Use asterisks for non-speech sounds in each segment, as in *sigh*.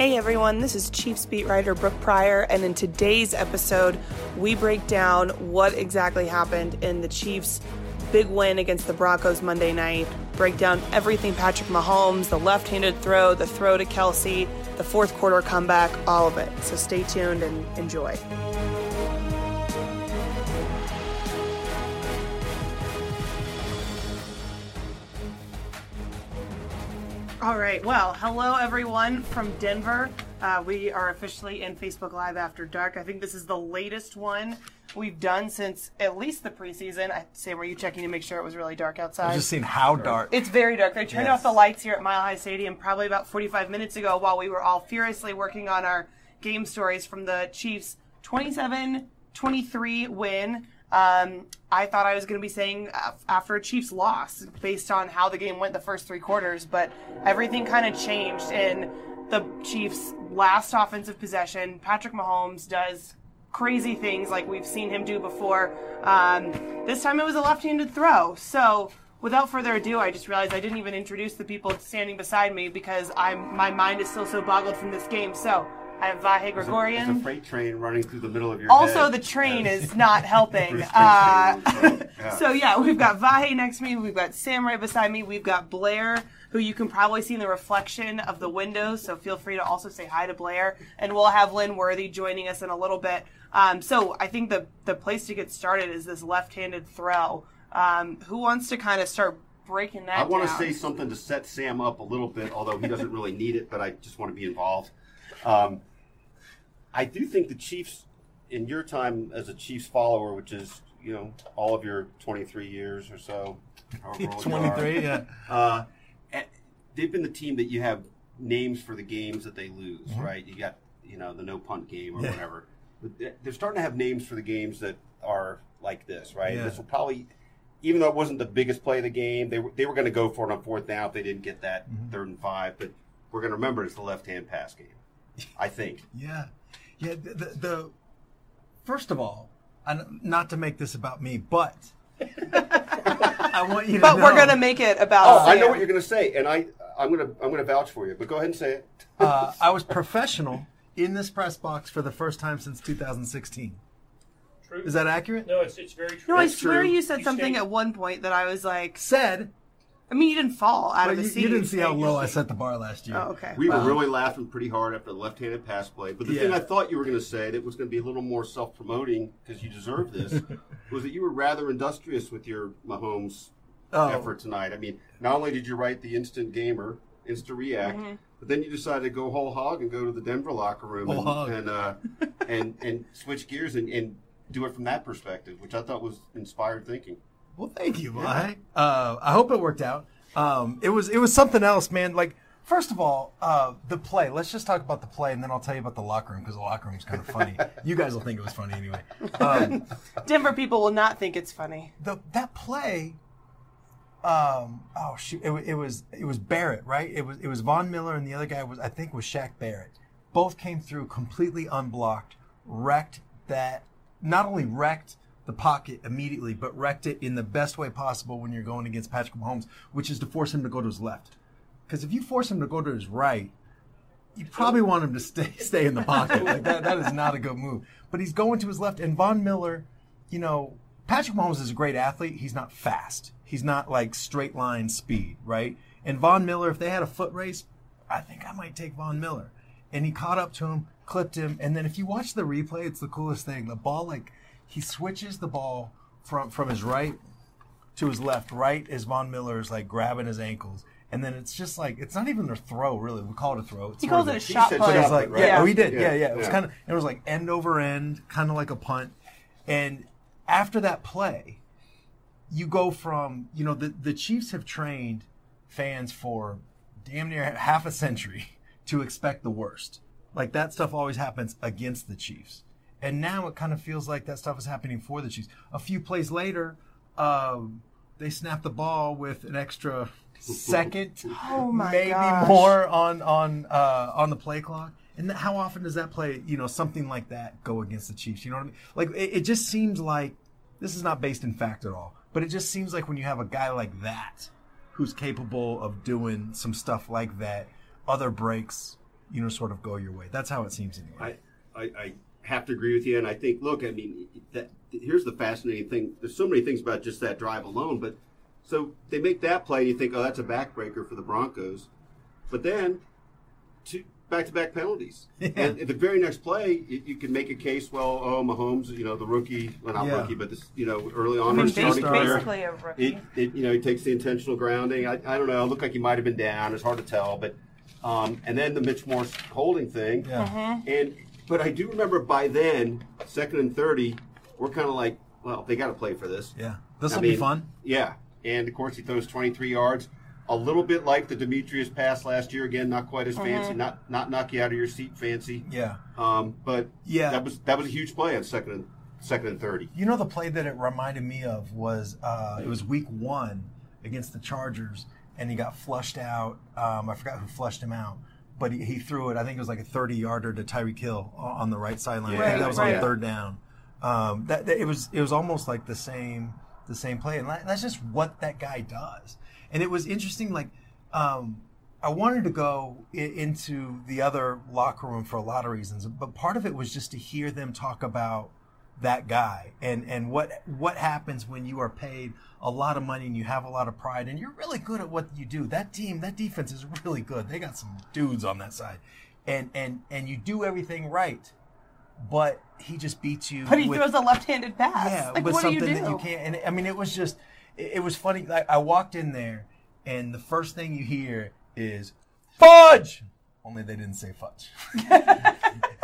Hey everyone, this is Chiefs beat writer Brooke Pryor, and in today's episode, we break down what exactly happened in the Chiefs' big win against the Broncos Monday night, break down everything Patrick Mahomes, the left handed throw, the throw to Kelce, the fourth quarter comeback, all of it. So stay tuned and enjoy. All right. Well, hello everyone from Denver. Uh, we are officially in Facebook Live after dark. I think this is the latest one we've done since at least the preseason. I say, were you checking to make sure it was really dark outside? I've just seen how dark. It's very dark. They turned Yes. off the lights here at Mile High Stadium probably about 45 minutes ago while we were all furiously working on our game stories from the Chiefs 27 23 win. Um, I thought I was going to be saying after a Chiefs loss based on how the game went the first three quarters, but everything kind of changed in the Chiefs' last offensive possession. Patrick Mahomes does crazy things like we've seen him do before. Um, this time it was a left-handed throw. So without further ado, I just realized I didn't even introduce the people standing beside me because I'm my mind is still so boggled from this game. So I have Vahe Gregorian. There's a freight train running through the middle of your Also, head. the train is *laughs* not helping. Uh, Springsteen. Yeah. *laughs* so yeah, we've got Vahe next to me. We've got Sam right beside me. We've got Blair, who you can probably see in the reflection of the windows. So feel free to also say hi to Blair, and we'll have Lynn Worthy joining us in a little bit. Um, so I think the the place to get started is this left-handed throw. Um, who wants to kind of start breaking that? I want to say something to set Sam up a little bit, although he doesn't really need it, but I just want to be involved. Um, I do think the Chiefs, in your time as a Chiefs follower, which is you know all of your 23 years or so, however old you are, 23, yeah. uh, and they've been the team that you have names for the games that they lose, Mm-hmm. right? You got you know the no punt game or Yeah. whatever. But they- they're starting to have names for the games that are like this, right? Yeah. This will probably, even though it wasn't the biggest play of the game, they were they were going to go for it on fourth down if they didn't get that Mm-hmm. third and five. But we're going to remember it's the left hand pass game. I think. Yeah, yeah. The, the, the first of all, and not to make this about me, but *laughs* I want you to. But we're gonna make it about. Oh, I know what you're going to say, and I I'm going to I'm going to vouch for you. But go ahead and say it. uh, I was professional in this press box for the first time since 2016. True. Is that accurate? No, it's it's very true. No, I That's swear true. you said You something stay- at one point that I was like. Said, I mean, you didn't fall out but of the you, seat. you didn't see how low I *laughs* set the bar last year. Oh, okay. We Well, were really laughing pretty hard after the left-handed pass play. But the Yeah. thing I thought you were going to say that was going to be a little more self-promoting because you deserve this *laughs* was that you were rather industrious with your Mahomes Oh. effort tonight. I mean, not only did you write the instant gamer, insta react, Mm-hmm. but then you decided to go whole hog and go to the Denver locker room Whole and hog. and, uh, and and switch gears and, and do it from that perspective, which I thought was inspired thinking. Well, thank you, Vahe. Uh, I hope it worked out. Um, it was it was something else, man. Like first of all, uh, the play. Let's just talk about the play, and then I'll tell you about the locker room because the locker room's kind of funny. *laughs* you guys will think it was funny anyway. *laughs* Um, Denver people will not think it's funny. the that play. Um, oh shoot! It, it was it was Barrett, right? It was it was Von Miller, and the other guy was I think was Shaq Barrett. Both came through completely unblocked, wrecked that. Not only wrecked the pocket immediately, but wrecked it in the best way possible when you're going against Patrick Mahomes, which is to force him to go to his left. Because if you force him to go to his right, you probably want him to stay *laughs* stay in the pocket. Like that, that is not a good move. But he's going to his left, and Von Miller, you know, Patrick Mahomes is a great athlete. He's not fast. He's not like straight line speed, right? And Von Miller, if they had a foot race, I think I might take Von Miller. And he caught up to him, clipped him, and then if you watch the replay, it's the coolest thing. The ball, like he switches the ball from from his right to his left, right as Von Miller is like grabbing his ankles. And then it's just like it's not even a throw, really. We call it a throw. It's He calls it a a- shot said put. but it's like, right? yeah, Yeah. oh, he did, yeah, Yeah, yeah. It was yeah. kind of, it was like end over end, kind of like a punt. And after that play, you go from, you know, the the Chiefs have trained fans for damn near half a century *laughs* to expect the worst. Like that stuff always happens against the Chiefs, and now it kind of feels like that stuff is happening for the Chiefs. A few plays later, um, they snap the ball with an extra second, *laughs* Oh my maybe gosh. more on on uh, on the play clock. And th- how often does that play, you know, something like that go against the Chiefs? You know what I mean? Like it, it just seems like this is not based in fact at all, but it just seems like when you have a guy like that who's capable of doing some stuff like that, other breaks you know, sort of go your way. That's how it seems anyway. I, I, I have to agree with you, and I think, look, I mean, that here's the fascinating thing. There's so many things about just that drive alone, but so they make that play, and you think, oh, that's a backbreaker for the Broncos, but then two back-to-back penalties, *laughs* Yeah. and at the very next play, you, you can make a case. Well, oh, Mahomes, you know, the rookie, well, not Yeah. rookie, but this, you know, early on, I mean, first starting basically, career. basically a rookie. It, it, you know, he takes the intentional grounding. I, I don't know. It looked like he might have been down. It's hard to tell, but um, and then the Mitch Morse holding thing. Yeah. Mm-hmm. And but I do remember by then, second and thirty, we're kind of like, well, they got to play for this. yeah, this will be fun. Yeah, and of course he throws twenty three yards. A little bit like the Demetrius pass last year. Again, not quite as Mm-hmm. fancy, not not knock you out of your seat fancy. Yeah. Um, but Yeah. that was that was a huge play on second and second and thirty. You know the play that it reminded me of was uh, it was week one against the Chargers, and he got flushed out. Um, I forgot who flushed him out, but he, he threw it. I think it was like a thirty-yarder to Tyreek Hill o- on the right sideline. I think that was right. on third down. Um, that, that- it was it was almost like the same the same play, and that's just what that guy does. And it was interesting, like. Um, I wanted to go I- into the other locker room for a lot of reasons, but part of it was just to hear them talk about that guy and and what what happens when you are paid a lot of money and you have a lot of pride and you're really good at what you do. That team, that defense is really good. They got some dudes on that side, and and and you do everything right, but he just beats you. But he with- throws a left-handed pass. yeah, like, with what do something you do? that you can't. And I mean, it was just, it, it was funny. Like I walked in there, and the first thing you hear is fudge. Only they didn't say fudge. *laughs* *laughs*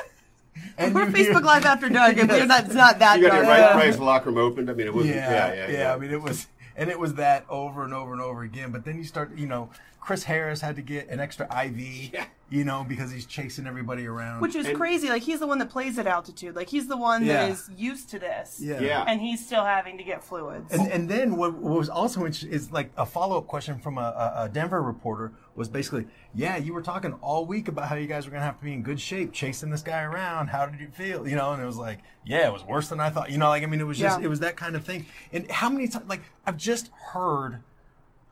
*laughs* and We're you hear- Facebook Live after dark, and we're not, not that You got dark. it right, Yeah. right as the locker room opened. I mean, it wasn't. yeah, Yeah, yeah, yeah. I mean, it was, and it was that over and over and over again. But then you start, you know, Chris Harris had to get an extra IV, Yeah. you know, because he's chasing everybody around. Which is And- crazy. Like he's the one that plays at altitude. Like he's the one that Yeah. is used to this. yeah, Yeah. And he's still having to get fluids. And, and then what, what was also interesting is like a follow up question from a, a, a Denver reporter was basically, yeah, you were talking all week about how you guys were going to have to be in good shape chasing this guy around. How did you feel? You know, and it was like, yeah, it was worse than I thought. You know, like, I mean, it was just, Yeah. it was that kind of thing. And how many times, like, I've just heard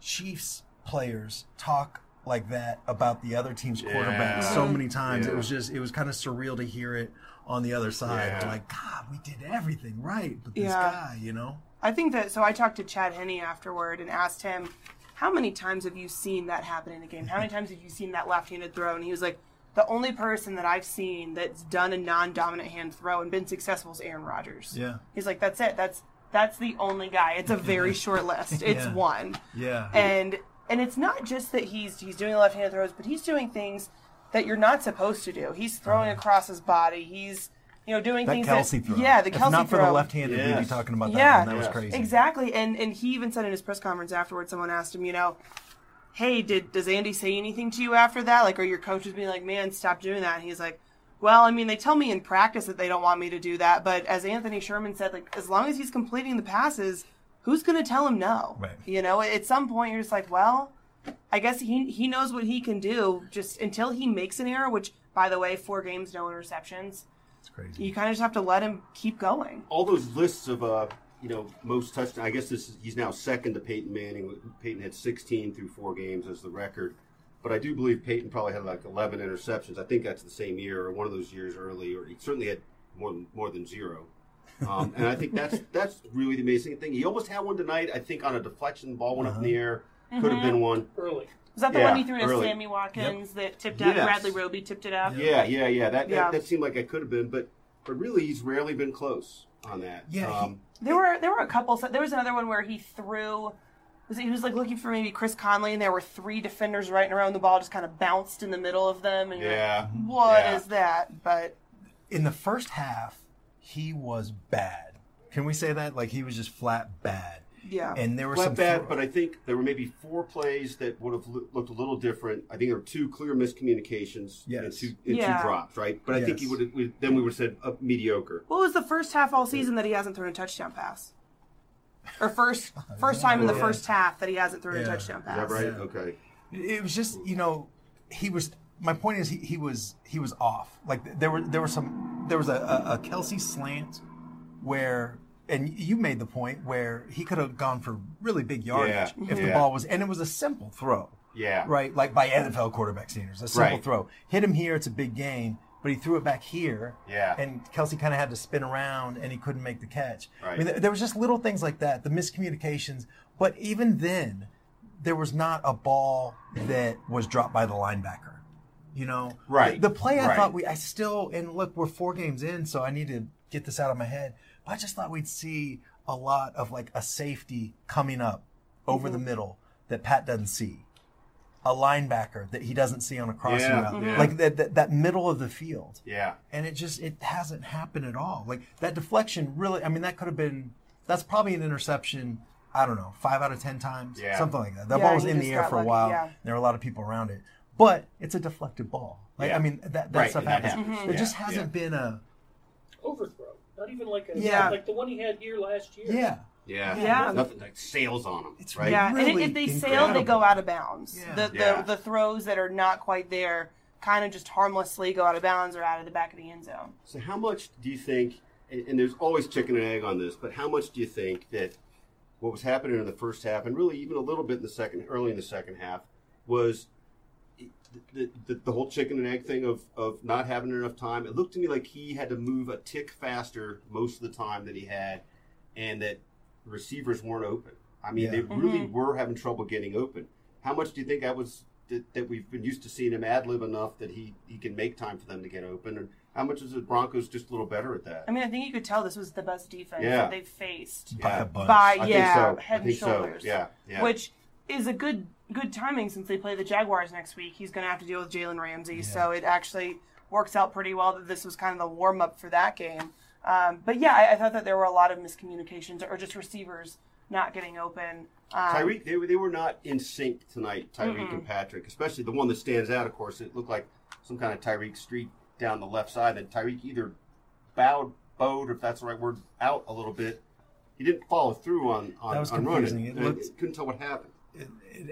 Chiefs players talk like that about the other team's quarterback Yeah. so many times. It was just, it was kind of surreal to hear it on the other side. Yeah. Like, God, we did everything right, but this Yeah. guy, you know? I think that so I talked to Chad Henne afterward and asked him, How many times have you seen that happen in a game? How many times have you seen that left handed throw? And he was like, The only person that I've seen that's done a non dominant hand throw and been successful is Aaron Rodgers. Yeah. He's like, That's it. That's that's the only guy. It's a very *laughs* short list. It's Yeah. one. Yeah. And and it's not just that he's he's doing left handed throws, but he's doing things that you're not supposed to do. He's throwing uh-huh. across his body. He's you know doing. That things Kelce that throw. yeah, the if Kelce not for the left-handed, we'd be talking about that. Yeah. one. that was crazy. Exactly, and and he even said in his press conference afterwards, someone asked him, you know, hey, did does Andy say anything to you after that? Like, are your coaches being like, man, stop doing that? And he's like, well, I mean, they tell me in practice that they don't want me to do that, but as Anthony Sherman said, like, as long as he's completing the passes, who's going to tell him no? Right. You know, at some point, you're just like, well, I guess he he knows what he can do. Just until he makes an error, which, by the way, four games, no interceptions. It's crazy. You kind of just have to let him keep going. all those lists of uh, you know most touchdowns. I guess this is, he's now second to Peyton Manning. Peyton had 16 through four games as the record, but I do believe Peyton probably had like 11 interceptions. I think that's the same year or one of those years early, or he certainly had more than more than zero. Um, and I think that's *laughs* that's really the amazing thing. He almost had one tonight. I think on a deflection, ball went up in the air. Could have been one. Early. Was that the Yeah, one he threw to early. Sammy Watkins that tipped out? Yes. Bradley Roby tipped it out. Yeah, yeah, yeah. That, Yeah. that that seemed like it could have been, but but really, he's rarely been close on that. Yeah, he- Um, There were there were a couple. There was another one where he threw. Was it, he was like looking for maybe Chris Conley, and there were three defenders right around the ball, just kind of bounced in the middle of them. And you're like, yeah. what is that? But In the first half, he was bad. Can we say that? Like he was just flat bad. Yeah, And there were Not some bad, throw- but I think there were maybe four plays that would have loo- looked a little different. I think there were two clear miscommunications and Yes. two, and Yeah. two drops, right? But I think he would have we, then we would have said uh, mediocre. what was the first half all season that he hasn't thrown a touchdown pass? Or first *laughs* first time in the Yeah. first half that he hasn't thrown a Yeah. touchdown Is pass. that right? Yeah. Okay. it was just you know he was. My point is he, he was he was off. Like there were there were some there was a, a, a Kelce slant where. And you made the point where he could have gone for really big yardage Yeah. if the Yeah. ball was, and it was a simple throw. Yeah. right? Like by NFL quarterback standards, a simple Right. throw. Hit him here, it's a big gain, but he threw it back here. Yeah. And Kelce kind of had to spin around and he couldn't make the catch. I mean, there, there was just little things like that, the miscommunications. But even then, there was not a ball that was dropped by the linebacker. You know, Right. The, the play I Right. thought we, I still, and look, we're four games in, so I need to get this out of my head. But I just thought we'd see a lot of like a safety coming up over Mm-hmm. the middle that Pat doesn't see a linebacker that he doesn't see on a crossing Yeah, route, yeah. like that, that that middle of the field. Yeah. And it just it hasn't happened at all. Like that deflection, really. I mean, that could have been. That's probably an interception. I don't know, five out of ten times, Yeah. something like that. That Yeah, ball was in the air got for a lucky, while. yeah. There were a lot of people around it, but it's a deflected ball. Like Yeah. I mean, that that Right, stuff and that happens. happens. There Mhm. just Yeah, hasn't been a Overthrow. Not even like a Yeah. like the one he had here last year. yeah. Yeah. Yeah. Nothing like sails on them. It's right. Yeah, and if they sail, they go out of bounds. Yeah. The, the Yeah. the throws that are not quite there kind of just harmlessly go out of bounds or out of the back of the end zone. So how much do you think? And, and there's always chicken and egg on this, but how much do you think that what was happening in the first half, and really even a little bit in the second, early in the second half, was the, the, the whole chicken and egg thing of, of not having enough time? It looked to me like he had to move a tick faster most of the time that he had, and that receivers weren't open. I mean, Yeah. they really mm-hmm. were having trouble getting open. How much do you think that was that, that we've been used to seeing him ad lib enough that he, he can make time for them to get open? And how much is the Broncos just a little better at that? I mean, I think you could tell this was the best defense Yeah. that they've faced By Yeah. a bunch. by I yeah think so. head I and think so. shoulders. Yeah, yeah. Which is a good good timing since they play the Jaguars next week. He's going to have to deal with Jalen Ramsey, so it actually works out pretty well that this was kind of the warm up for that game. Um, but yeah, I, I thought that there were a lot of miscommunications or just receivers not getting open. Um, Tyreek, they, were- they were not in sync tonight, Tyreek and Patrick, especially the one that stands out, of course. It looked like some kind of Tyreek streak down the left side that Tyreek either bowed, bowed, if that's the right word, out a little bit. He didn't follow through on, on, That was on running. confusing. It And looked- couldn't tell what happened.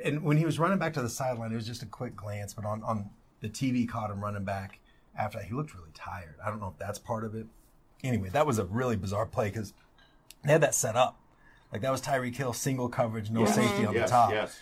And when he was running back to the sideline, it was just a quick glance, but on, on the TV caught him running back after that. He looked really tired. I don't know if that's part of it. Anyway, that was a really bizarre play because they had that set up. Like that was Tyreek Hill single coverage, no safety on yes, the top. yes.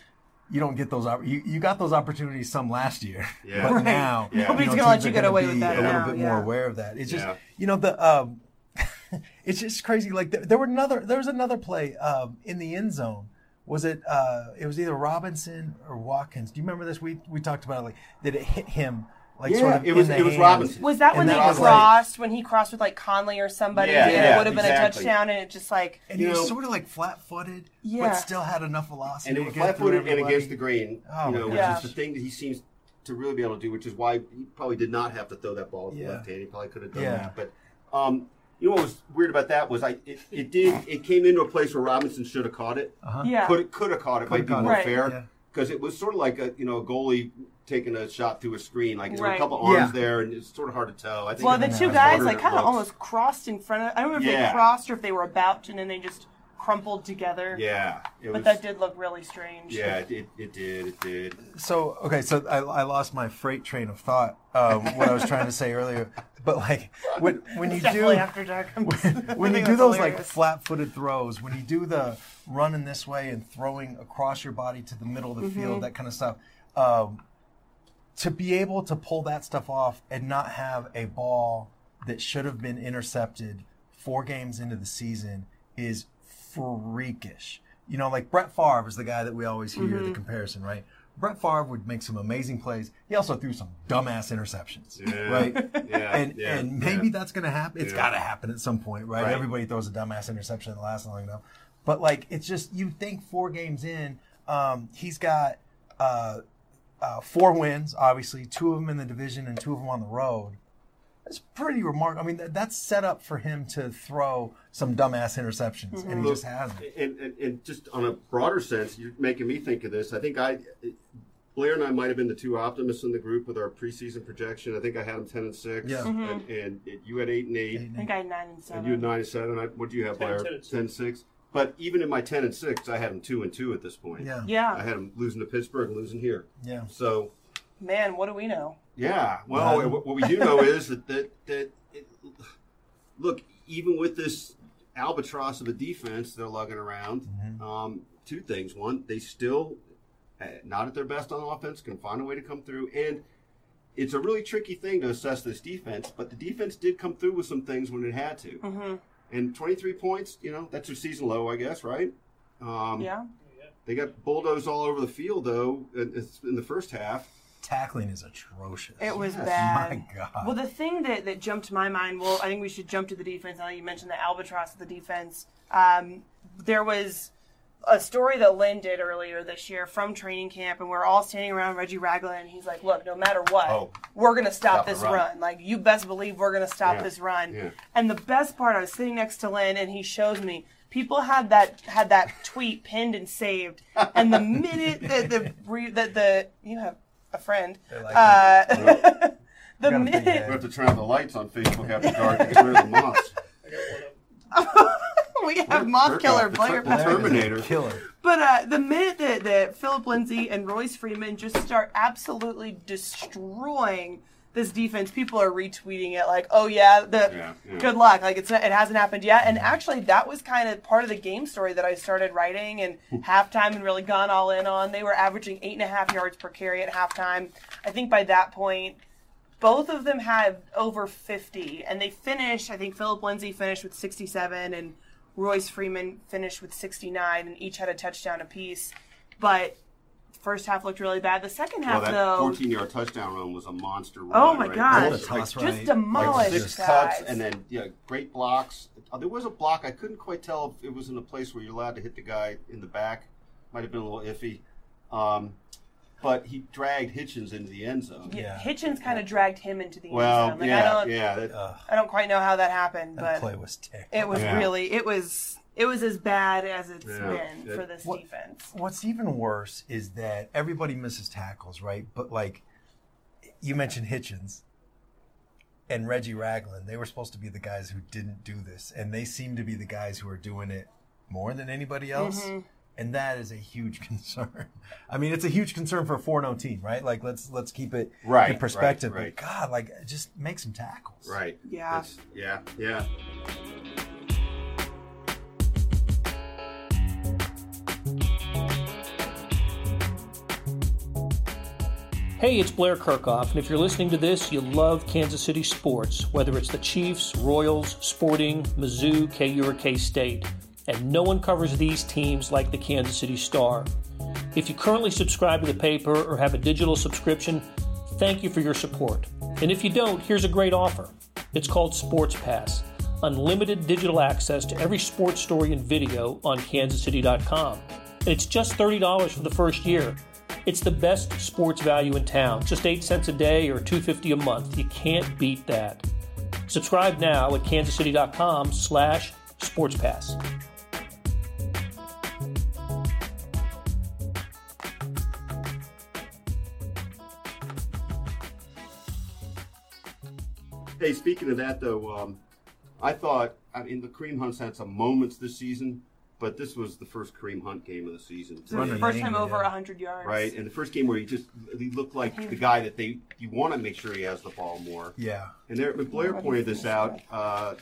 You don't get those. opp- You, you got those opportunities some last year, *laughs* Yeah. but Right. now Yeah. Nobody's know, gonna let you get away with be that A now, little bit more aware of that. It's just Yeah. you know the. Um, *laughs* it's just crazy. Like there, there were another. There was another play um, in the end zone. Was it? Uh, it was either Robinson or Watkins. Do you remember this? We we talked about it, like that it hit him like Yeah, sort of it was- in the it was. Robinson. Was that And when that they was like- crossed? when he crossed with like Conley or somebody, Yeah, and yeah, it would have been a touchdown, and it just like And he You was sort of like flat-footed, Yeah. but still had enough velocity. and it to was get through flat-footed and against the grain, Oh, you know, which gosh. is the thing that he seems to really be able to do, which is why he probably did not have to throw that ball with Yeah. the left hand. He probably could have done Yeah. that. But um, you know what was weird about that was I it, it did it came into a place where Robinson should have caught it. Uh-huh. yeah. Could could have caught it. Coulda might be more it. Right. fair Yeah. because it was sort of like a you know a goalie taking a shot through a screen. Like there were a Right. couple arms Yeah. there, and it's sort of hard to tell. I think Well, the two guys like kind of almost crossed in front of. I don't know if they crossed or if they were about to, and then they just crumpled together. Yeah, it But was, that did look really strange. Yeah, it, it, it did. It did. So okay, so I, I lost my freight train of thought. Um, what I was trying to say earlier, but like when when you It's do definitely after dark. I'm just- I when you do that's those like flat-footed throws, when you do the running this way and throwing across your body to the middle of the Mm-hmm. field, that kind of stuff, um, to be able to pull that stuff off and not have a ball that should have been intercepted four games into the season is freakish. You know, like Brett Favre is the guy that we always hear Mm-hmm. the comparison, right? Brett Favre would make some amazing plays. He also threw some dumbass interceptions, Yeah. *laughs* right? Yeah, and yeah, and maybe yeah. that's going to happen. It's Yeah. got to happen at some point, right? Right. Everybody throws a dumbass interception that lasts long enough. But like, it's just you think four games in, um, he's got uh, uh, four wins, obviously, two of them in the division and two of them on the road. That's pretty remarkable. I mean, that, that's set up for him to throw some dumbass interceptions, and he Look, just hasn't. And, and, and just on a broader sense, you're making me think of this. I think I, Blair and I might have been the two optimists in the group with our preseason projection. I think I had them ten and six, Yeah. Mm-hmm. and, and you had eight and eight, I think I had nine and seven. and you had nine and seven. I, what do you have, 10, Blair? 10 and six. 10 and six. But even in my ten and six, I had them two and two at this point. Yeah, yeah, I had them losing to Pittsburgh and losing here. yeah. So man, what do we know? Yeah, well, None. what what we do know is that that, that it, look, even with this albatross of a defense they're lugging around, Mm-hmm. um, two things: one, they still uh, not at their best on offense, can find a way to come through. And it's a really tricky thing to assess this defense, but the defense did come through with some things when it had to. Mm-hmm. And 23 points, you know, that's their season low, I guess, right? Um, Yeah. They got bulldozed all over the field, though, in, in the first half. Tackling is atrocious. It was Yes. bad. My God. Well, the thing that, that jumped to my mind, well, I think we should jump to the defense. Now you mentioned the albatross of the defense. Um, there was a story that Lynn did earlier this year from training camp, and we're all standing around Reggie Ragland, and he's like, "Look, no matter what, Oh. we're gonna stop, Stop this run. run. Like you best believe we're gonna stop Yeah. this run." Yeah. And the best part, I was sitting next to Lynn, and he shows me people had that had that tweet pinned and saved, and the minute that the that the you have a friend, They like uh, *laughs* *laughs* the Got a big minute head. We have to turn on the lights on Facebook after dark to clear the moths. I got *laughs* we have Moth Killer off the Blair. triple Blair is a Terminator. killer. But uh, the minute that, that Phillip Lindsay and Royce Freeman just start absolutely destroying this defense, people are retweeting it like, "Oh yeah, the Yeah, yeah. good luck." Like it's not, it hasn't happened yet. And mm-hmm. actually, that was kind of part of the game story that I started writing and *laughs* halftime and really gone all in on. They were averaging eight and a half yards per carry at halftime. I think by that point, both of them had over 50 and they finished i think phillip lindsay finished with 67 and royce freeman finished with 69 and each had a touchdown apiece but first half looked really bad the second Well, half that though 14 yard touchdown run was a monster run. Oh, my right? God. Like- toss like, right. just demolished six guys. cuts and then yeah, great blocks. Uh, there was a block I couldn't quite tell if it was in a place where you're allowed to hit the guy in the back. Might have been a little iffy, um, but he dragged Hitchens into the end zone. Yeah, Yeah. Hitchens kind of dragged him into the end zone. Like, I yeah, don't, yeah. That, I don't quite know how that happened, that but play was terrible. it was Yeah. really, it was, it was as bad as it's Yeah. been It- for this What- defense. What's even worse is that everybody misses tackles, right? But like you mentioned Hitchens and Reggie Ragland, they were supposed to be the guys who didn't do this, and they seem to be the guys who are doing it more than anybody else. Mm-hmm. And that is a huge *laughs* concern. I mean, it's a huge concern for a 4-0 team, right? Like let's let's keep it Right, in perspective. right, right. But God, like just make some tackles. right. Yeah. It's- yeah. Yeah. Hey, it's Blair Kerkhoff, and if you're listening to this, you love Kansas City sports, whether it's the Chiefs, Royals, Sporting, Mizzou, KU, or K State. And no one covers these teams like the Kansas City Star. If you currently subscribe to the paper or have a digital subscription, thank you for your support. And if you don't, here's a great offer. It's called Sports Pass unlimited digital access to every sports story and video on kansascity.com. And it's just $30 for the first year. It's the best sports value in town, just 8 cents a day or 250 a month. You can't beat that. Subscribe now at kansascity.com slash sportspass. Hey, speaking of that though, um, I thought I mean the Kareem Hunt's had some moments this season, but this was the first Kareem Hunt game of the season. It's the first time over yeah. 100 yards. Right, and the first game where he just he looked like the guy that they you want to make sure he has the ball more. Yeah. And there, Blair pointed this out. Uh,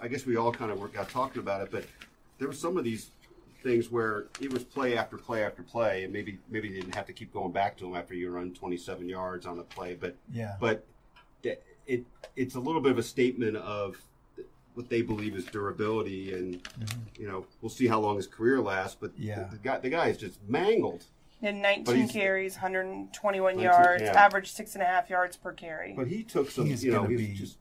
I guess we all kind of were, got talking about it, but there were some of these things where it was play after play after play, and maybe maybe they didn't have to keep going back to him after you run 27 yards on a play, but Yeah. but it it's a little bit of a statement of what they believe is durability, and you know we'll see how long his career lasts. But Mm-hmm. Yeah. the, the guy the guy is just mangled. He had 19 carries, 121 19 yards, yeah. average six and a half yards per carry. But he took some, He's you know, gonna he was be- just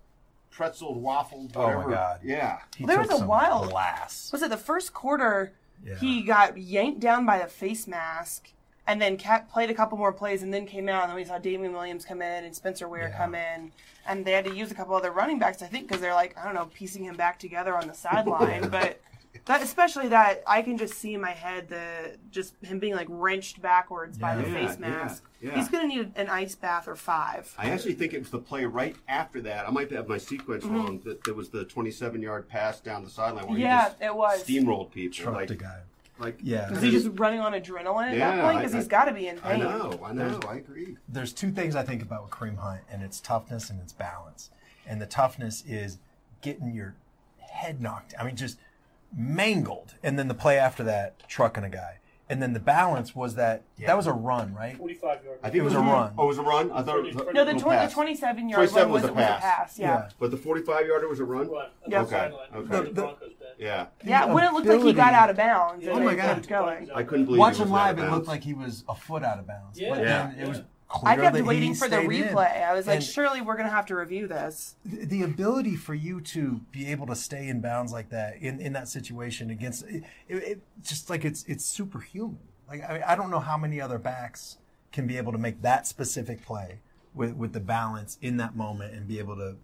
pretzeled, waffled, Oh, my. God. Yeah. He There was a some wild- glass. was it the first quarter? Yeah. He got yanked down by the face mask, and then kept, played a couple more plays, and then came out. And then we saw Damien Williams come in and Spencer Ware Yeah. come in, and they had to use a couple other running backs, I think, because they're like I don't know, piecing him back together on the sideline. *laughs* but that, especially that, I can just see in my head the just him being like wrenched backwards by the Yeah. face mask. yeah. He's gonna need an ice bath or five. I actually think it was the play right after that. I might have my sequence wrong. That there was the 27 yard pass down the sideline where Mm-hmm. Yeah, he just it was. steamrolled people. Trucked like, a guy. Like Yeah. Is he just running on adrenaline at that point? Because he's got to be in pain. I know, I know, I agree. there's two things I think about with Kareem Hunt, and it's toughness and it's balance. And the toughness is getting your head knocked. I mean, just mangled, and then the play after that, trucking a guy. and then the balance was that that was a run, right? 45 yard. I think It was a run. Oh, it was a run. I thought it was a No, the, little 20, the 27 yard 27 one was, was a was a pass. pass. Yeah. But the 45 yarder was a run. Run. Yeah. Okay, okay. The The- the- Broncos bench. Yeah, Yeah, when it looked like he got out of bounds. Oh and my it God. kept going. I couldn't believe Watching it was out live, of it bounds. looked like he was a foot out of bounds. Yeah. But then it was clear I kept that he waiting for the stayed in. replay. I was like, And surely we're going to have to review this. the the ability for you to be able to stay in bounds like that in, in that situation against it, it, it just like it's it's superhuman. Like I, I don't know how many other backs can be able to make that specific play with with the balance in that moment and be able to,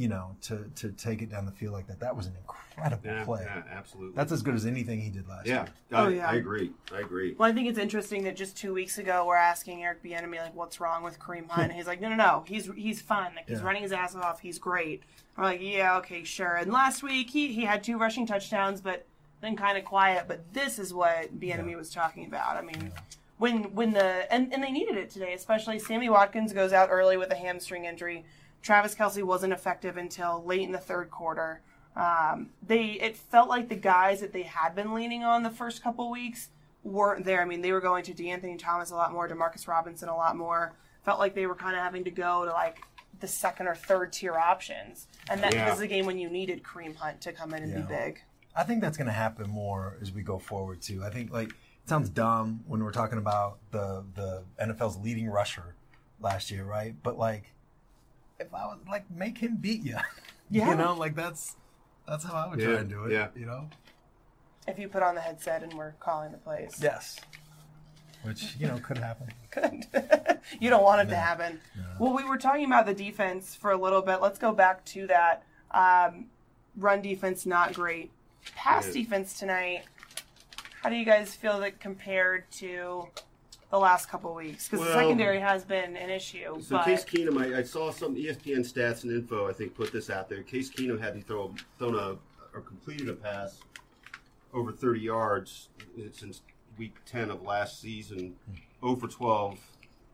you know, to to take it down the field like that. That was an incredible yeah, play. yeah, absolutely. That's as good as anything he did last yeah, year. I, Oh, yeah. I agree. I agree. Well, I think it's interesting that just two weeks ago we're asking Eric Bieniemy like, "What's wrong with Kareem Hunt?" And he's like, "No, no, no. He's he's fine. Like he's Yeah. running his ass off. He's great." I'm like, "Yeah, okay, sure." And last week he he had two rushing touchdowns, but then kind of quiet. But this is what Bieniemy was talking about. I mean. When, when the and, and they needed it today, especially Sammy Watkins goes out early with a hamstring injury. Travis Kelce wasn't effective until late in the third quarter. Um, they it felt like the guys that they had been leaning on the first couple weeks weren't there. I mean, they were going to De'Anthony Thomas a lot more, Demarcus Robinson a lot more. Felt like they were kind of having to go to like the second or third tier options, and that Yeah. was the game when you needed Kareem Hunt to come in and Yeah. be big. I think that's going to happen more as we go forward too. I think like it sounds dumb when we're talking about the the NFL's leading rusher last year, right? But like, if I was like, make him beat *laughs* you, Yeah. you know, like that's that's how I would try and do it. yeah. you know. If you put on the headset and we're calling the plays, Yes. Which you know could happen. *laughs* Could. *laughs* you don't want it to happen. Well, we were talking about the defense for a little bit. Let's go back to that. Um, run defense not great. Pass Yeah. defense tonight. How do you guys feel that compared to the last couple weeks? Because the secondary has been an issue. So but Case Keenum, I, I saw some ESPN stats and info. I think put this out there. Case Keenum hadn't thrown thrown a or completed a pass over 30 yards since week 10 of last season. 0 for 12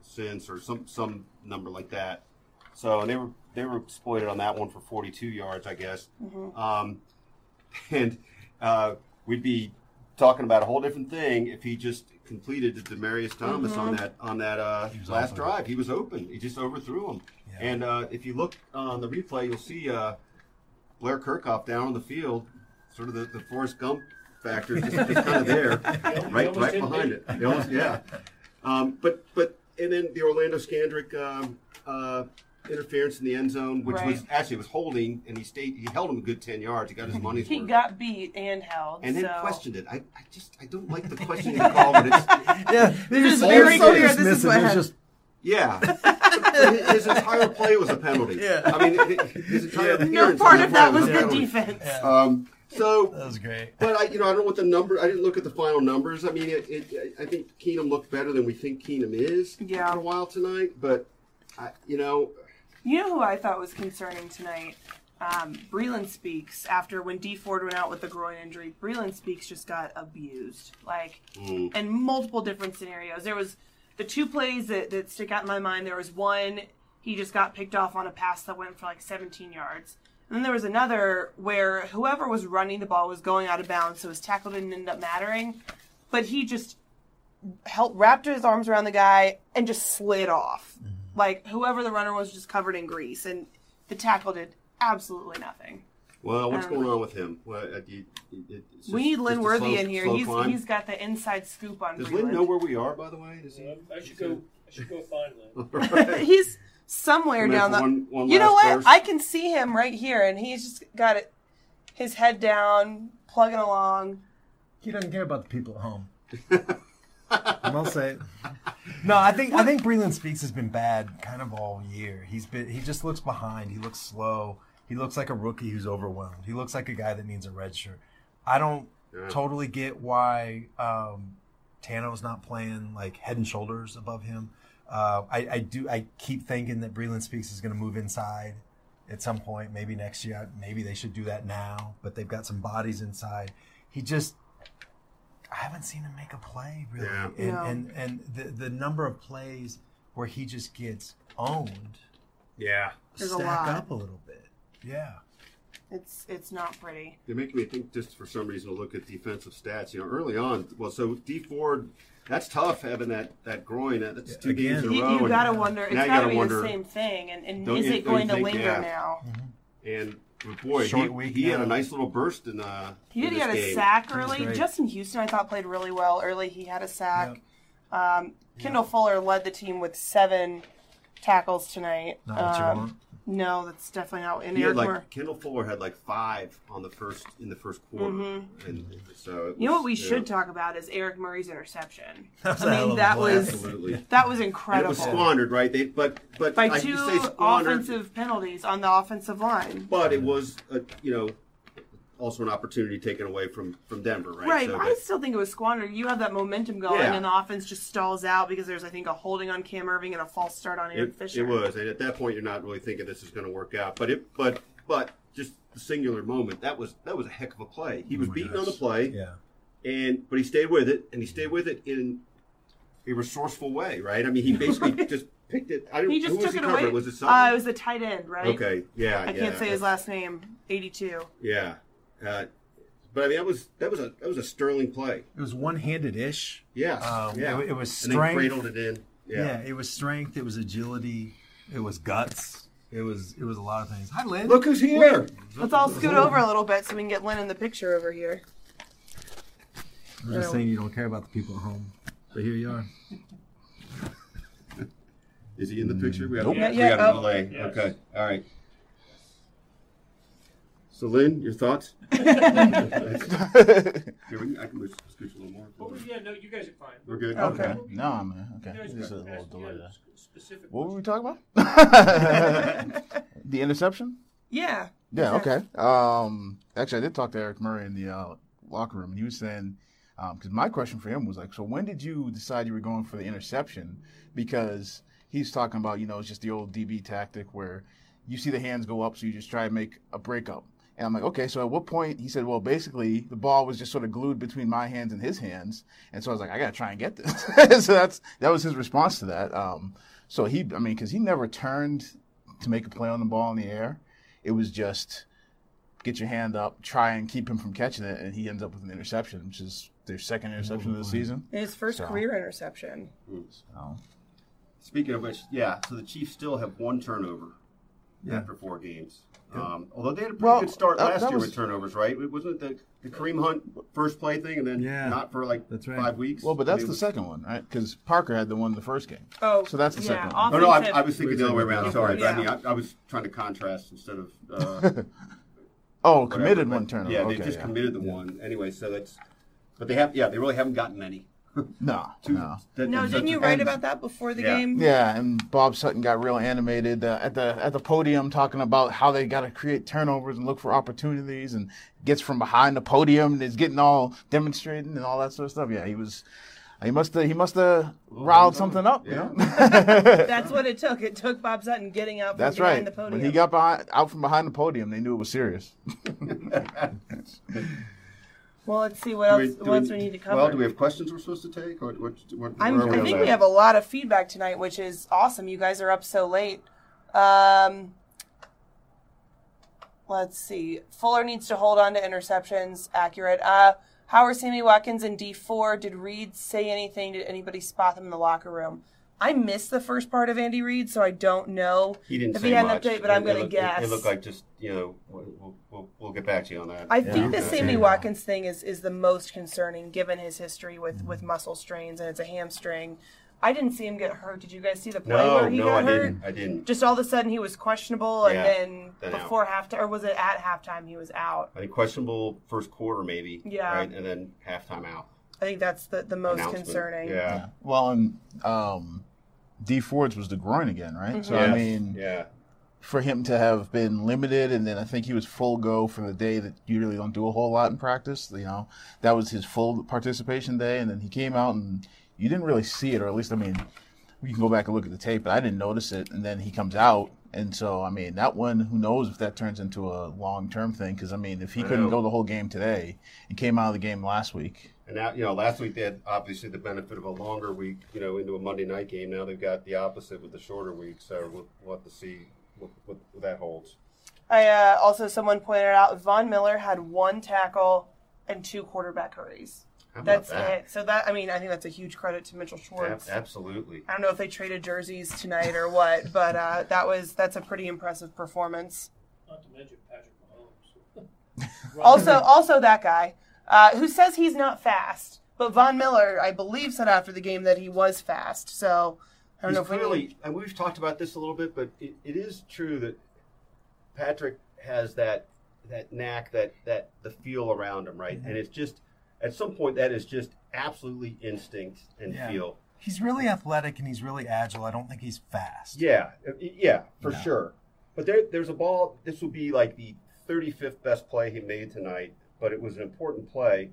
since, or some some number like that. So and they were they were exploited on that one for 42 yards, I guess. Um, *laughs* and uh, we'd be talking about a whole different thing if he just completed the Demaryius Thomas on that on that uh, last open. drive. He was open. He just overthrew him. Yeah. And uh, if you look on the replay, you'll see uh, Blair Kerkhoff down on the field, sort of the, the Forrest Gump factor, just, just kind of *laughs* there, right right behind me. it. Almost- yeah. Um, but but and then the Orlando Scandrick um, uh, interference in the end zone, which was Right. actually was holding, and he stayed. He held him a good ten yards. He got his money's *laughs* he worth. got beat and held. and then so. questioned it. I, I just I don't like the questioning call, but it's *laughs* Yeah, they're is just very so clear. This is dismissive. what It's happened. just yeah. *laughs* his, his entire play was a penalty. Yeah. I mean, his entire Yeah. no appearance part on of that play was a the penalty. defense. Um, so that was great. but I, you know, I don't know what the number. I didn't look at the final numbers. I mean, it, it, I think Keenum looked better than we think Keenum is. Yeah. For a while tonight, but I, you know, You know who I thought was concerning tonight? Um, Breland Speaks. After when Dee Ford went out with the groin injury, Breland Speaks just got abused, like Mm. in multiple different scenarios. There was the two plays that, that stick out in my mind. There was one he just got picked off on a pass that went for like 17 yards. And then there was another where whoever was running the ball was going out of bounds, so his tackle didn't end up mattering. But he just helped wrapped his arms around the guy and just slid off. Like whoever the runner was just covered in grease, and the tackle did absolutely nothing. well, what's Um, going on with him? Well, uh, you- it- it's we need Lynn Worthy slow- in here. He's climb? he's got the inside scoop on. Does Breland. Lynn know where we are? By the way, does he? Um, I should go. I should go find them. *laughs* *laughs* Right. he's somewhere down the. one- one you know what? verse. I can see him right here, and he's just got it, his head down, plugging along. He doesn't care about the people at home. *laughs* I'll say it. No, I think I think Breland Speaks has been bad kind of all year. He's been he just looks behind. He looks slow. He looks like a rookie who's overwhelmed. He looks like a guy that needs a red shirt. I don't Yeah. totally get why um, Tanoh's not playing like head and shoulders above him. Uh, I, I do. I keep thinking that Breland Speaks is going to move inside at some point, maybe next year. Maybe they should do that now. But they've got some bodies inside. He just I haven't seen him make a play really, Yeah. and, No. and and the the number of plays where he just gets owned yeah. There's a stack lot. up a little bit. Yeah, It's it's not pretty. They're making me think just for some reason to look at defensive stats. You know, early on, well, so Dee Ford, that's tough having that that groin. That- That's two Again. games in a You, row. you and gotta wonder. It's now you gotta, gotta be wonder- the same thing, and, and is it going to linger yeah. now? Mm-hmm. And boy, Short he, week he had a nice little burst in. Uh, He did in get this a sack early. Justin Houston, I thought, played really well early. He had a sack. Um, Kendall Fuller led the team with seven tackles tonight. Not what you Um, want. No, that's definitely not. And He had Eric like Mur- Kendall Fuller had like five on the first in the first quarter, mm-hmm. and so it You know what we yeah, should talk about is Eric Murray's interception. *laughs* That was I a hell mean, that was Absolutely. that was And incredible. it was squandered, right? They but but By I two say offensive penalties on the offensive line. but it was a, you know also an opportunity taken away from from Denver, right? Right, So, I but- still think it was squandered. You have that momentum going, Yeah. and the offense just stalls out because there's, I think, a holding on Cam Erving and a false start on Eric It, Fisher. it was, and at that point, you're not really thinking this is going to work out. But it, but, but just the singular moment that was that was a heck of a play. He was Oh beaten gosh. on the play, Yeah. and but he stayed with it, and he stayed with it in a resourceful way, right? I mean, he *laughs* basically just picked it. I don't. He just took he it covering? away. Was it uh, it was the tight end, right? okay, yeah, I yeah. can't say his last name. 82. Yeah, uh, but I mean, that was that was a that was a sterling play. It was one-handed ish. Yeah, Um, yeah. it- it was and then strength. cradled it in. Yeah. Yeah. it was strength. It was agility. It was guts. It was it was a lot of things. Hi, Lynn. Look who's here. Let's all scoot over a little bit so we can get Lynn in the picture over here. I'm just saying you don't care about the people at home, but here you are. *laughs* Is he in the picture? We have, Nope. we Yeah, yeah, got a oh. delay. Yes. Okay, all right. So, Lynn, your thoughts? *laughs* *laughs* Here, we can- I can move- scoot you a little more. Well, yeah, no, you guys are fine. We're good. Okay. No, man. Okay. You guys Just a are little asking, delay yeah, there. Specific. What were we talking about? *laughs* the interception? Yeah. Yeah, okay. Um, actually, I did talk to Eric Murray in the uh, locker room, and he was saying, because my question for him was like, so when did you decide you were going for the interception? Because he's talking about, you know, it's just the old DB tactic where you see the hands go up, so you just try to make a breakup. And I'm like, okay, so at what point? He said, well, basically, the ball was just sort of glued between my hands and his hands, and so I was like, I gotta try and get this. *laughs* so that's that was his response to that. Um, so he, I mean, because he never turned to make a play on the ball in the air. It was just get your hand up, try and keep him from catching it, and he ends up with an interception, which is their second interception of the season. His first So- career interception. So, Speaking of which, yeah, so the Chiefs still have one turnover Yeah. after four games. Um, although they had a pretty Well, good start last that year was- with turnovers, right? It Wasn't it the, the Kareem Hunt first play thing and then Yeah. not for like That's right. five weeks? well, but I that's mean, the second one, right? Because Parker had the one the first game. Oh, So that's the yeah, second one. Oh, no, I, I was thinking the other way around. Sorry, but I mean, I, I was trying to contrast instead of. Uh, *laughs* Oh, committed but one turnover. Yeah, okay, they just yeah. committed the one anyway. So that's, but they have, yeah, they really haven't gotten many. No, Two- no. that- No, didn't you write and- about that before the Yeah. game? Yeah, and Bob Sutton got real animated uh, at the at the podium talking about how they got to create turnovers and look for opportunities, and gets from behind the podium and is getting all demonstrating and all that sort of stuff. Yeah, he was. He must have. He must have riled something up. You know. *laughs* That's what it took. It took Bob Sutton getting up from That's behind right. the podium. When he got behind, out from behind the podium, they knew it was serious. *laughs* *laughs* well, let's see what Do else, we- do what else we need to cover. Well, do we have questions we're supposed to take, or what? what I'm, where are I on think that? we have a lot of feedback tonight, which is awesome. You guys are up so late. Um, let's see. Fuller needs to hold on to interceptions. Accurate. Uh, how are Sammy Watkins in Dee Ford? Did Reid say anything? Did anybody spot them in the locker room? I missed the first part of Andy Reid, so I don't know He didn't if say he had much. an update, but It- I'm it going to looked- guess. It, it looked like just you know we'll, we'll, we'll, we'll get back to you on that. I think the Sammy Watkins thing is, is the most concerning given his history with, with muscle strains and it's a hamstring. I didn't see him get hurt. Did you guys see the play no, where he no, got I hurt? didn't. I didn't. Just all of a sudden he was questionable, and Yeah, then then out. before halftime, or was it at halftime he was out? I think questionable first quarter maybe. Yeah. Right, and then halftime out. I think that's the, the most concerning. Yeah. Well, and um, Dee Ford's was the groin again, right? So I mean, yeah. For him to have been limited, and then I think he was full go for the day that you really don't do a whole lot in practice. You know, that was his full participation day, and then he came out and you didn't really see it, or at least I mean, you can go back and look at the tape, but I didn't notice it. And then he comes out, and so I mean, that one, who knows if that turns into a long term thing? Because I mean, if he I couldn't know. go the whole game today and came out of the game last week, And now, you know, last week they had obviously the benefit of a longer week, you know, into a Monday night game. Now they've got the opposite with the shorter week. So we'll, we'll have to see what, what, what that holds. I uh, also someone pointed out Von Miller had one tackle and two quarterback hurries. That's that? it. So that I mean, I think that's a huge credit to Mitchell Ab- Schwartz. absolutely. I don't know if they traded jerseys tonight or what, *laughs* but uh, that was that's a pretty impressive performance. Not to mention Patrick Mahomes. *laughs* Also, also that guy uh, who says he's not fast, but Von Miller, I believe, said after the game that he was fast. So I don't He's know if clearly, and we've talked about this a little bit, but it, it is true that Patrick has that that knack, that that the feel around him, right? Mm-hmm. And it's just at some point that is just absolutely instinct and Yeah. feel. He's really athletic and he's really agile. I don't think he's fast. Yeah, uh, yeah, for No. sure. But there, there's a ball. This would be like the 35th best play he made tonight, but it was an important play.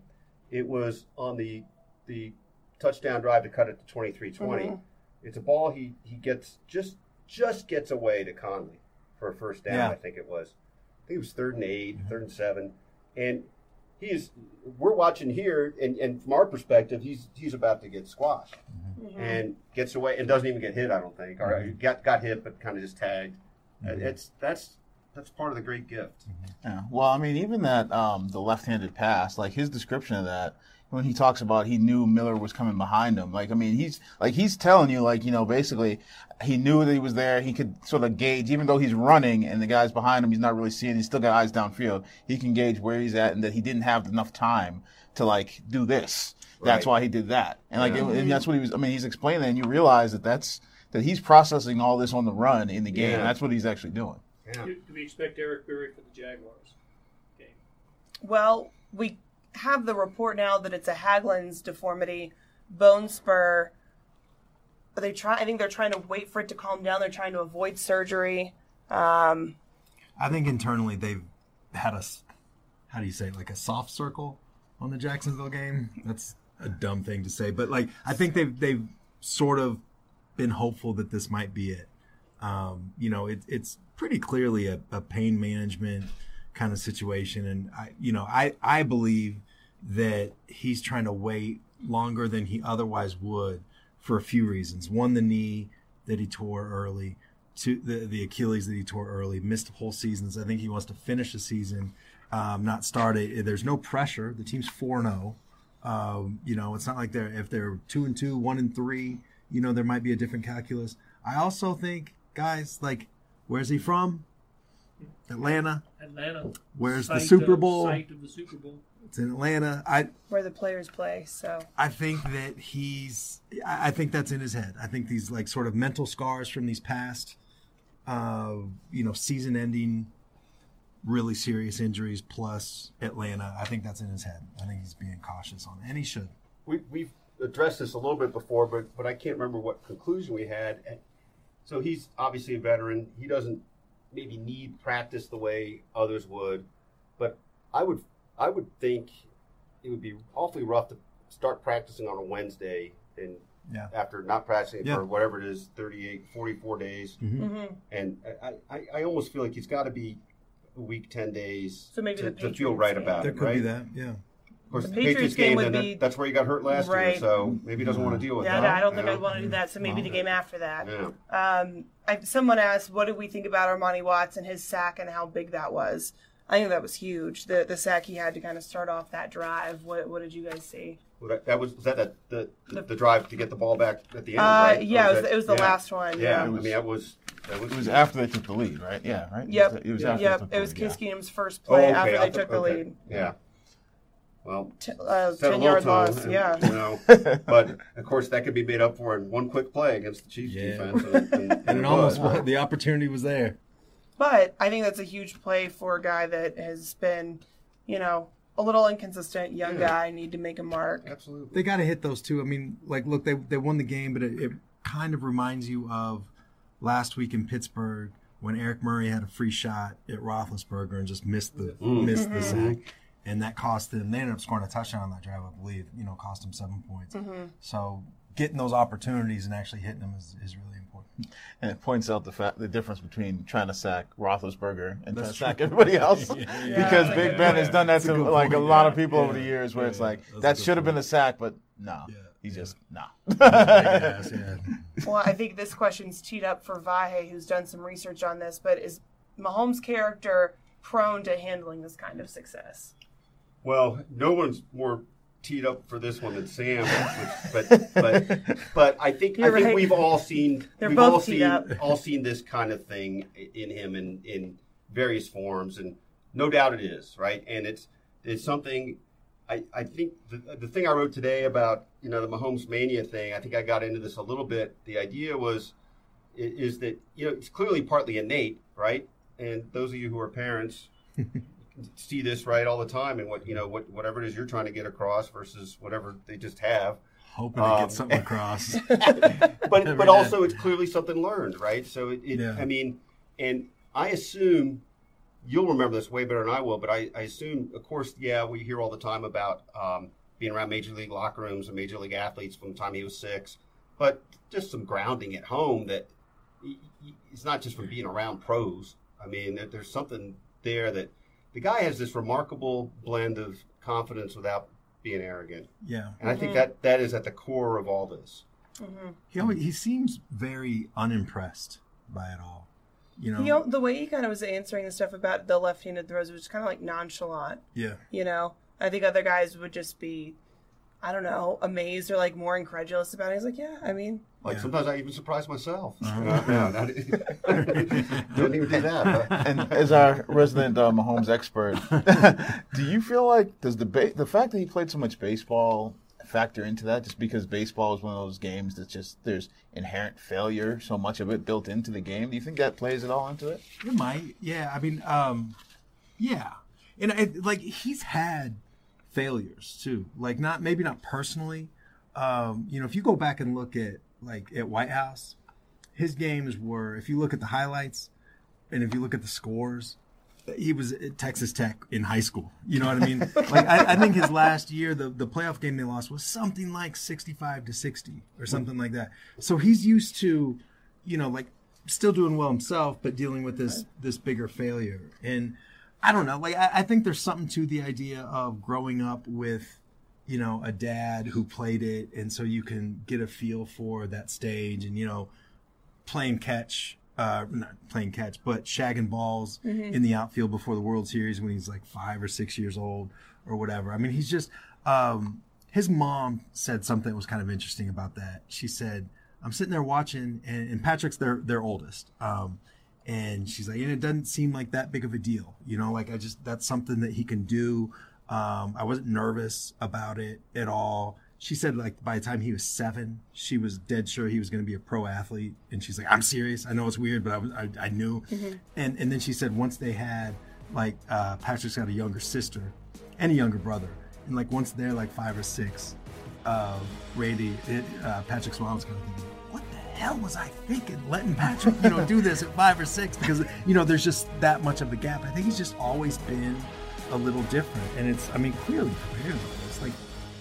It was on the the touchdown drive to cut it to 23-20. Mhm. It's a ball he he gets just just gets away to Conley for a first down. Yeah. I think it was. I think it was third and 8 third and seven, and he is. We're watching here, and, and from our perspective, he's he's about to get squashed Mm-hmm. and gets away and doesn't even get hit. I don't think, or got got hit, but kind of just tagged. Uh, It's that's that's part of the great gift. Yeah. Well, I mean, even that um, the left-handed pass, like his description of that, when he talks about he knew Miller was coming behind him. Like, I mean, he's like he's telling you, like, you know, basically, he knew that he was there. He could sort of gauge, even though he's running and the guy's behind him, he's not really seeing. He's still got eyes downfield. He can gauge where he's at, and that he didn't have enough time to like do this. That's Right. why he did that, and like, Yeah. and that's what he was. I mean, he's explaining, and you realize that that's that he's processing all this on the run in the game. Yeah. That's what he's actually doing. Yeah. Do, do we expect Eric Berry for the Jaguars game? Well, we have the report now that it's a Haglund's deformity, bone spur. Are they try? I think they're trying to wait for it to calm down. They're trying to avoid surgery. Um, I think internally they've had a, how do you say, like a soft circle on the Jacksonville game. That's a dumb thing to say, but like I think they've they've sort of been hopeful that this might be it. Um, you know, it, it's pretty clearly a, a pain management kind of situation, and I, you know, I I believe that he's trying to wait longer than he otherwise would for a few reasons. One, the knee that he tore early. Two, the the Achilles that he tore early, missed whole seasons. I think he wants to finish the season, um, not start it. There's no pressure. The team's four zero. Um, you know, it's not like they're if they're two and two, one and three. You know, there might be a different calculus. I also think, guys, like, where's he from? Atlanta. Atlanta. Where's the site Super of- Bowl? Site of the Super Bowl. It's in Atlanta. I where the players play. So I think that he's. I I think that's in his head. I think these like sort of mental scars from these past, uh, you know, season-ending, really serious injuries plus Atlanta. I think that's in his head. I think he's being cautious on it, and he should. we, we've addressed this a little bit before, but but I can't remember what conclusion we had. And So he's obviously a veteran. He doesn't maybe need practice the way others would, but I would I would think it would be awfully rough to start practicing on a Wednesday and Yeah. after not practicing Yeah. for whatever it is 38 44 days Mm-hmm. and I, I, I almost feel like he's got to be a week 10 days So maybe to, the to feel Patriots right game. about There it could right be that. Yeah. Of course, The the Patriots Patriots game game, would then that- be- that's where he got hurt last year, so maybe he doesn't want to deal with yeah, that. I don't think you I'd want to do that. So maybe the game after that. Yeah. Um, I, someone asked, "What did we think about Armani Watts and his sack and how big that was?" I think that was huge. The the sack he had to kind of start off that drive. What what did you guys see? Well, that, that was was that the, the, the, the drive to get the ball back at the end, Uh, right? yeah, Or it was, that- it was the yeah. last one. Yeah, Yeah. I mean that was that was It was after they took the lead, right? Yeah, right. Yep. It was after they Yep. took the It was lead, Case yeah. Keenum's first Oh, play okay, after I they thought- took the okay. lead. Yeah. Well, T- uh, Ten low yard loss. and, Yeah. You know, *laughs* but of course that could be made up for in one quick play against the Chiefs Yeah. defense, and, and, *laughs* And it it almost was. was. The opportunity was there. But I think that's a huge play for a guy that has been, you know, a little inconsistent, young Yeah. guy, need to make a mark. Absolutely. They got to hit those two. I mean, like, look, they they won the game, but it, it kind of reminds you of last week in Pittsburgh when Eric Murray had a free shot at Roethlisberger and just missed the missed the sack, and that cost them. They ended up scoring a touchdown on that drive, I believe. You know, cost them seven points. Mm-hmm. So getting those opportunities and actually hitting them is, is really important. And it points out the fact the difference between trying to sack Roethlisberger and trying to That's sack everybody else. *laughs* Yeah. *laughs* because Yeah. Big Ben has done that That's to good like a lot of people over the years, where it's like that's that should have been a sack, but no, Yeah. he's just nah. *laughs* Well, I think this question's teed up for Vahe, who's done some research on this. But is Mahomes' character prone to handling this kind of success? Well, no one's more teed up for this one than Sam, which, but but *laughs* but I think I You're think right. we've all seen They're we've both all seen up. all seen this kind of thing in him in in various forms, and no doubt it is right, and it's it's something. I, I think the, the thing I wrote today about you know the Mahomes mania thing. I think I got into this a little bit. The idea was is that you know it's clearly partly innate, right? And those of you who are parents *laughs* see this right all the time, and what you know what whatever it is you're trying to get across versus whatever they just have. Hoping to Um, get something across. *laughs* But but also it's clearly something learned, right? So it, it Yeah. I mean, and I assume you'll remember this way better than I will, but I, I assume, of course, yeah, we hear all the time about um, being around major league locker rooms and major league athletes from the time he was six, but just some grounding at home that it's not just from being around pros. I mean, there- there's something there that the guy has this remarkable blend of confidence without being arrogant, yeah. and I think mm-hmm. that that is at the core of all this. Mm-hmm. He always, he seems very unimpressed by it all. You know. He, al- the way he kind of was answering the stuff about the left-handed throws was kind of like nonchalant. yeah. You know, I think other guys would just be, I don't know, amazed or like more incredulous about it. He's like, yeah, I mean, Like Yeah. sometimes I even surprise myself. Uh-huh. No, no, not- don't even do that. but- *laughs* And *laughs* as our resident uh, Mahomes expert, *laughs* do you feel like does the ba- the fact that he played so much baseball factor into that? Just because baseball is one of those games that just there's inherent failure, so much of it built into the game. Do you think that plays at all into it? It might. Yeah. I mean, um, yeah. And it, like he's had failures too. Like not maybe not personally. Um, you know, if you go back and look at like at Whitehouse, his games were. If you look at the highlights, and if you look at the scores, he was at Texas Tech in high school. You know what I mean? *laughs* like I, I think his last year, the the playoff game they lost was something like sixty five to sixty or something like that. So he's used to, you know, like still doing well himself, but dealing with this this bigger failure. And I don't know, like I, I think there's something to the idea of growing up with, you know, a dad who played it, and so you can get a feel for that stage, and you know, playing catch, uh, not playing catch, but shagging balls in the outfield before the World Series when he's like five or six years old or whatever. I mean, he's just, um, his mom said something that was kind of interesting about that. She said, I'm sitting there watching and, and Patrick's their, their oldest. Um, and she's like, and it doesn't seem like that big of a deal. You know, like I just, that's something that he can do. Um, I wasn't nervous about it at all. She said like by the time he was seven, she was dead sure he was going to be a pro athlete. And she's like, I'm serious. I know it's weird, but I was, I, I knew. And, and then she said once they had like, uh, Patrick's got a younger sister and a younger brother. And like once they're like five or six, uh, Randi, it, uh, Patrick's mom was kind of thinking, what the hell was I thinking? Letting Patrick, you know, do this at five or six because you know there's just that much of a gap. I think he's just always been a little different, and it's, I mean, clearly him, it's like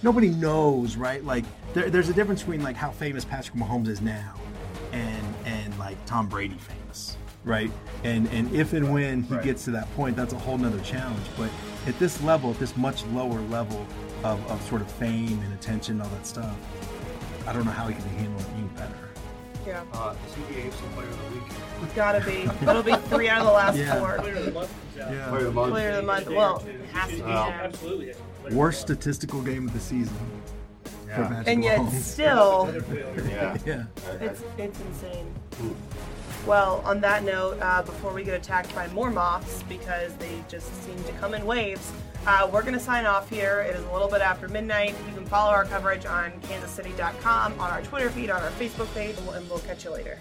nobody knows, right? Like there, there's a difference between like how famous Patrick Mahomes is now, and and like Tom Brady famous, right? And and if and when he gets to that point, that's a whole nother challenge. But at this level, at this much lower level of, of sort of fame and attention, all that stuff, I don't know how he can handle it any better. Yeah, Uh, is he the AFC Player of the Week? gotta be. It'll be three out of the *laughs* last Yeah. four. Player of the month. Yeah. Player of the Month? Player of the month. Well, it has to be. Now. Absolutely. has to be Player of the Worst statistical game of the season Yeah. And yet Mahomes. still, Yeah. *laughs* yeah. it's it's insane. Well, on that note, uh, before we get attacked by more moths because they just seem to come in waves, uh, we're going to sign off here. It is a little bit after midnight. You can follow our coverage on kansascity.com, on our Twitter feed, on our Facebook page, and we'll- and we'll catch you later.